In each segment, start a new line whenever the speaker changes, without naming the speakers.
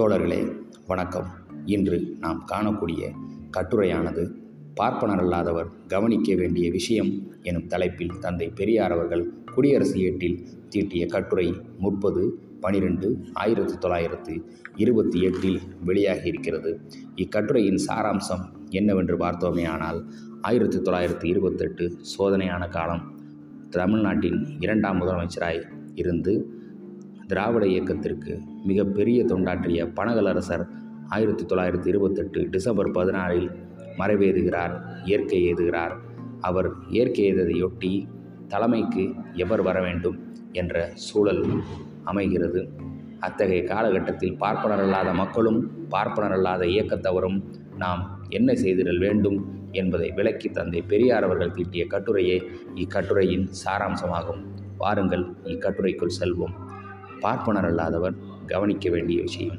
தோழர்களே வணக்கம். இன்று நாம் காணக்கூடிய கட்டுரையானது பார்ப்பனர் அல்லாதவர் கவனிக்க வேண்டிய விஷயம் எனும் தலைப்பில் தந்தை பெரியார் அவர்கள் குடியரசு ஏட்டில் தீட்டிய கட்டுரை முப்பது பனிரெண்டு ஆயிரத்தி தொள்ளாயிரத்து இருபத்தி எட்டில் வெளியாகி இருக்கிறது. இக்கட்டுரையின் சாராம்சம் என்னவென்று பார்த்தோமே ஆனால் ஆயிரத்தி தொள்ளாயிரத்தி இருபத்தெட்டு சோதனையான காலம் தமிழ்நாட்டின் இரண்டாம் முதலமைச்சராய் இருந்து திராவிட இயக்கத்திற்கு மிகப்பெரிய தொண்டாற்றிய பனகலரசர் ஆயிரத்தி தொள்ளாயிரத்தி இருபத்தெட்டு டிசம்பர் பதினாறில் மறைவேறுகிறார் இயற்கை எழுதுகிறார் அவர் இயற்கை எய்ததையொட்டி தலைமைக்கு எவர் வர வேண்டும் என்ற சூழல் அமைகிறது. அத்தகைய காலகட்டத்தில் பார்ப்பனர் அல்லாத மக்களும் பார்ப்பனரல்லாத இயக்கத்தவரும் நாம் என்ன செய்திடல் வேண்டும் என்பதை விளக்கி தந்தை பெரியார் அவர்கள் தீட்டிய கட்டுரையே இக்கட்டுரையின் சாராம்சமாகும். வாருங்கள் இக்கட்டுரைக்குள் செல்வோம். பார்ப்பனர் அல்லாதவர் கவனிக்க வேண்டிய விஷயம்.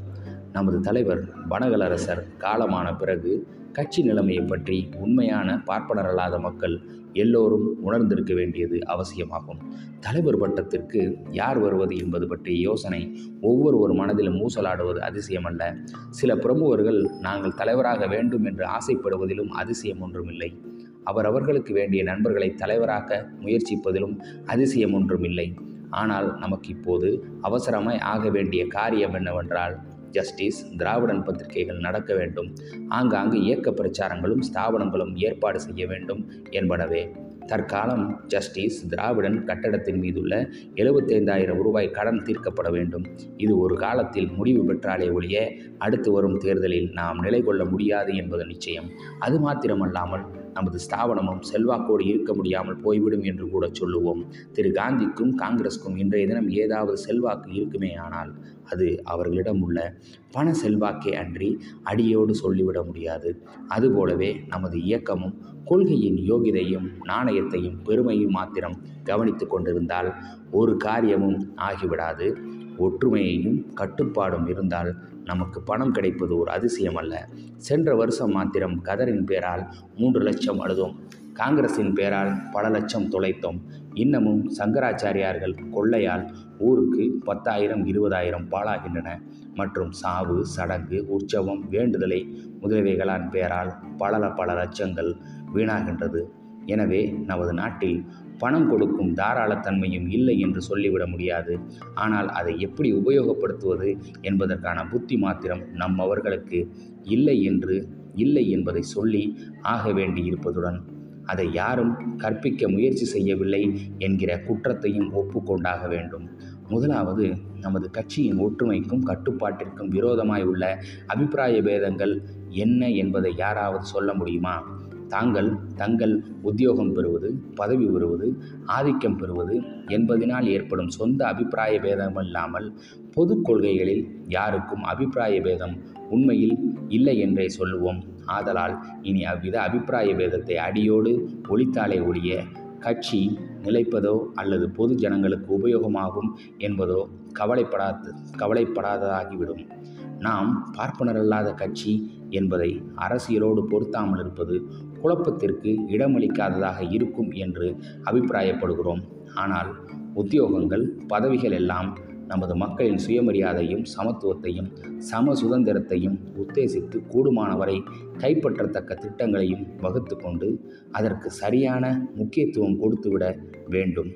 நமது தலைவர் வனகலரசர் காலமான பிறகு கட்சி நிலைமையை பற்றி உண்மையான பார்ப்பனர் அல்லாத மக்கள் எல்லோரும் உணர்ந்திருக்க வேண்டியது அவசியமாகும். தலைவர் பட்டத்திற்கு யார் வருவது என்பது பற்றிய யோசனை ஒவ்வொருவர் மனதிலும் ஊசலாடுவது அதிசயமல்ல. சில பிரமுகர்கள் நாங்கள் தலைவராக வேண்டும் என்று ஆசைப்படுவதிலும் அதிசயம் ஒன்றுமில்லை. அவரவர்களுக்கு வேண்டிய நண்பர்களை தலைவராக்க முயற்சிப்பதிலும் அதிசயம் ஒன்றுமில்லை. ஆனால் நமக்கு இப்போது அவசரமாய் ஆக வேண்டிய காரியம் என்னவென்றால் ஜஸ்டிஸ் திராவிடன் பத்திரிகைகள் நடக்க வேண்டும். ஆங்காங்கு இயக்க பிரச்சாரங்களும் ஸ்தாபனங்களும் ஏற்பாடு செய்ய வேண்டும் என்பனவே. தற்காலம் ஜஸ்டிஸ் திராவிடன் கட்டடத்தின் மீதுள்ள எழுபத்தைந்தாயிரம் ரூபாய் கடன் தீர்க்கப்பட வேண்டும். இது ஒரு காலத்தில் முடிவு பெற்றாலே ஒழிய அடுத்து வரும் தேர்தலில் நாம் நிலை கொள்ள முடியாது என்பது நிச்சயம். அது மாத்திரமல்லாமல் நமது ஸ்தாபனமும் செல்வாக்கோடு இருக்க முடியாமல் போய்விடும் என்று கூட சொல்லுவோம். திரு காந்திக்கும் காங்கிரஸுக்கும் இன்றைய தினம் ஏதாவது செல்வாக்கு இருக்குமே ஆனால் அது அவர்களிடம் உள்ள பண செல்வாக்கே அன்றி அடியோடு சொல்லிவிட முடியாது. அதுபோலவே நமது இயக்கமும் கொள்கையின் யோகிதையும் நாணயத்தையும் பெருமையும் மாத்திரம் கவனித்து கொண்டிருந்தால் ஒரு காரியமும் ஆகிவிடாது. ஒற்றுமையையும் கட்டுப்பாடும் இருந்தால் நமக்கு பணம் கிடைப்பது ஒரு அதிசயம் அல்ல சென்ற வருஷம் மாத்திரம் கதரின் பேரால் மூன்று லட்சம் அழுதோம். காங்கிரஸின் பேரால் பல லட்சம் தொலைத்தோம். இன்னமும் சங்கராச்சாரியார்கள் கொள்ளையால் ஊருக்கு பத்தாயிரம் இருபதாயிரம் பாழாகின்றன. மற்றும் சாவு சடங்கு உற்சவம் வேண்டுதலை முதலியவைகளான் பேரால் பல பல லட்சங்கள் வீணாகின்றது. எனவே நமது நாட்டில் பணம் கொடுக்கும் தாராளத்தன்மையும் இல்லை என்று சொல்லிவிட முடியாது. ஆனால் அதை எப்படி உபயோகப்படுத்துவது என்பதற்கான புத்தி மாத்திரம் நம்மவர்களுக்கு இல்லை என்று இல்லை என்பதை சொல்லி ஆக வேண்டி இருப்பதுடன் அதை யாரும் கற்பிக்க முயற்சி செய்யவில்லை என்கிற குற்றத்தையும் ஒப்புக்கொண்டாக வேண்டும். முதலாவது நமது கட்சியின் ஒற்றுமைக்கும் கட்டுப்பாட்டிற்கும் விரோதமாய் உள்ள அபிப்பிராய பேதங்கள் என்ன என்பதை யாராவது சொல்ல முடியுமா? தாங்கள் தங்கள் உத்தியோகம் பெறுவது பதவி பெறுவது ஆதிக்கம் பெறுவது என்பதனால் ஏற்படும் சொந்த அபிப்பிராய பேதம் இல்லாமல் பொது கொள்கைகளில் யாருக்கும் அபிப்பிராய பேதம் உண்மையில் இல்லை என்றே சொல்லுவோம். ஆதலால் இனி அவ்வித அபிப்பிராய பேதத்தை அடியோடு ஒழித்தாலே ஒழிய கட்சி நிலைப்பதோ அல்லது பொது ஜனங்களுக்கு உபயோகமாகும் என்பதோ கவலைப்படாத கவலைப்படாததாகிவிடும். நாம் பார்ப்பனரல்லாத கட்சி என்பதை அரசியலோடு பொருத்தாமல் இருப்பது குழப்பத்திற்கு இடமளிக்காததாக இருக்கும் என்று அபிப்பிராயப்படுகிறோம். ஆனால் உத்தியோகங்கள் பதவிகள் எல்லாம் நமது மக்களின் சுயமரியாதையும் சமத்துவத்தையும் சம சுதந்திரத்தையும் உத்தேசித்து கூடுமானவரை கைப்பற்றத்தக்க திட்டங்களையும் வகுத்து கொண்டு அதற்கு சரியான முக்கியத்துவம் கொடுத்துவிட வேண்டும்.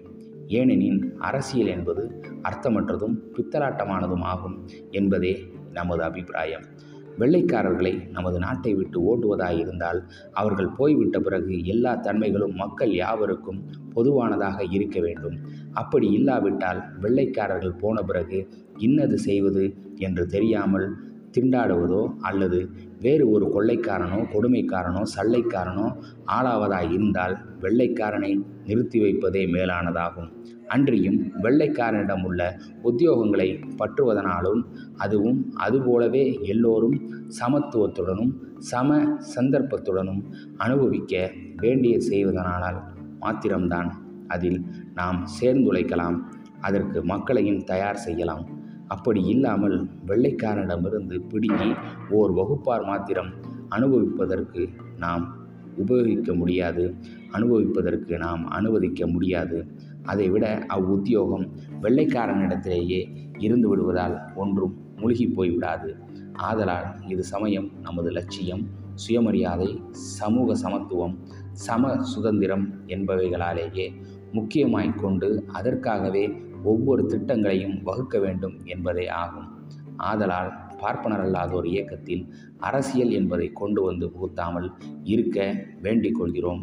ஏனெனில் அரசியல் என்பது அர்த்தமற்றதும் பித்தலாட்டமானதும் ஆகும் என்பதே நமது அபிப்பிராயம். வெள்ளைக்காரர்களை நமது நாட்டை விட்டு ஓட்டுவதாயிருந்தால் அவர்கள் போய்விட்ட பிறகு எல்லா தன்மைகளும் மக்கள் யாவருக்கும் பொதுவானதாக இருக்க வேண்டும். அப்படி இல்லாவிட்டால் வெள்ளைக்காரர்கள் போன பிறகு இன்னது செய்வது என்று தெரியாமல் திண்டாடுவதோ அல்லது வேறு ஒரு கொள்ளைக்காரனோ கொடுமைக்காரனோ சல்லைக்காரனோ ஆளாவதாய் இருந்தால் வெள்ளைக்காரனை நிறுத்தி வைப்பதே மேலானதாகும். அன்றியும் வெள்ளைக்காரனிடம் உள்ள உத்தியோகங்களை பற்றுவதனாலும் அதுவும் அதுபோலவே எல்லோரும் சமத்துவத்துடனும் சம சந்தர்ப்பத்துடனும் அனுபவிக்க வேண்டிய செய்வதனால் மாத்திரம்தான் அதில் நாம் சேர்ந்துழைக்கலாம். அதற்கு மக்களையும் தயார் செய்யலாம். அப்படி இல்லாமல் வெள்ளைக்காரனிடமிருந்து பிடுங்கி ஓர் வகுப்பார் மாத்திரம் அனுபவிப்பதற்கு நாம் உபயோகிக்க முடியாது. அனுபவிப்பதற்கு நாம் அனுமதிக்க முடியாது. அதைவிட அவ்வுத்தியோகம் வெள்ளைக்காரனிடத்திலேயே இருந்து விடுவதால் ஒன்றும் மூழ்கி போய்விடாது ஆதலால் இது சமயம் நமது லட்சியம் சுயமரியாதை சமூக சமத்துவம் சம சுதந்திரம் என்பவைகளாலேயே முக்கியமாய் கொண்டு அதற்காகவே ஒவ்வொரு திட்டங்களையும் வகுக்க வேண்டும் என்பதே ஆகும். ஆதலால் பார்ப்பனர் அல்லாத ஒரு இயக்கத்தில் அரசியல் என்பதை கொண்டு வந்து புகுத்தாமல் இருக்க வேண்டிக் கொள்கிறோம்.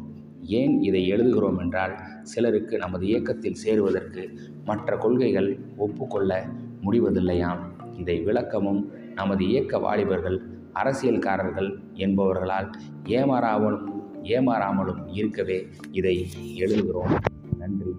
ஏன் இதை எழுதுகிறோம் என்றால் சிலருக்கு நமது இயக்கத்தில் சேருவதற்கு மற்ற கொள்கைகள் ஒப்புக்கொள்ள முடிவதில்லையாம். இதை விளக்கமும் நமது இயக்க வாலிபர்கள் அரசியல்காரர்கள் என்பவர்களால் ஏமாறாமலும் ஏமாறாமலும் இருக்கவே இதை எழுதுகிறோம். நன்றி.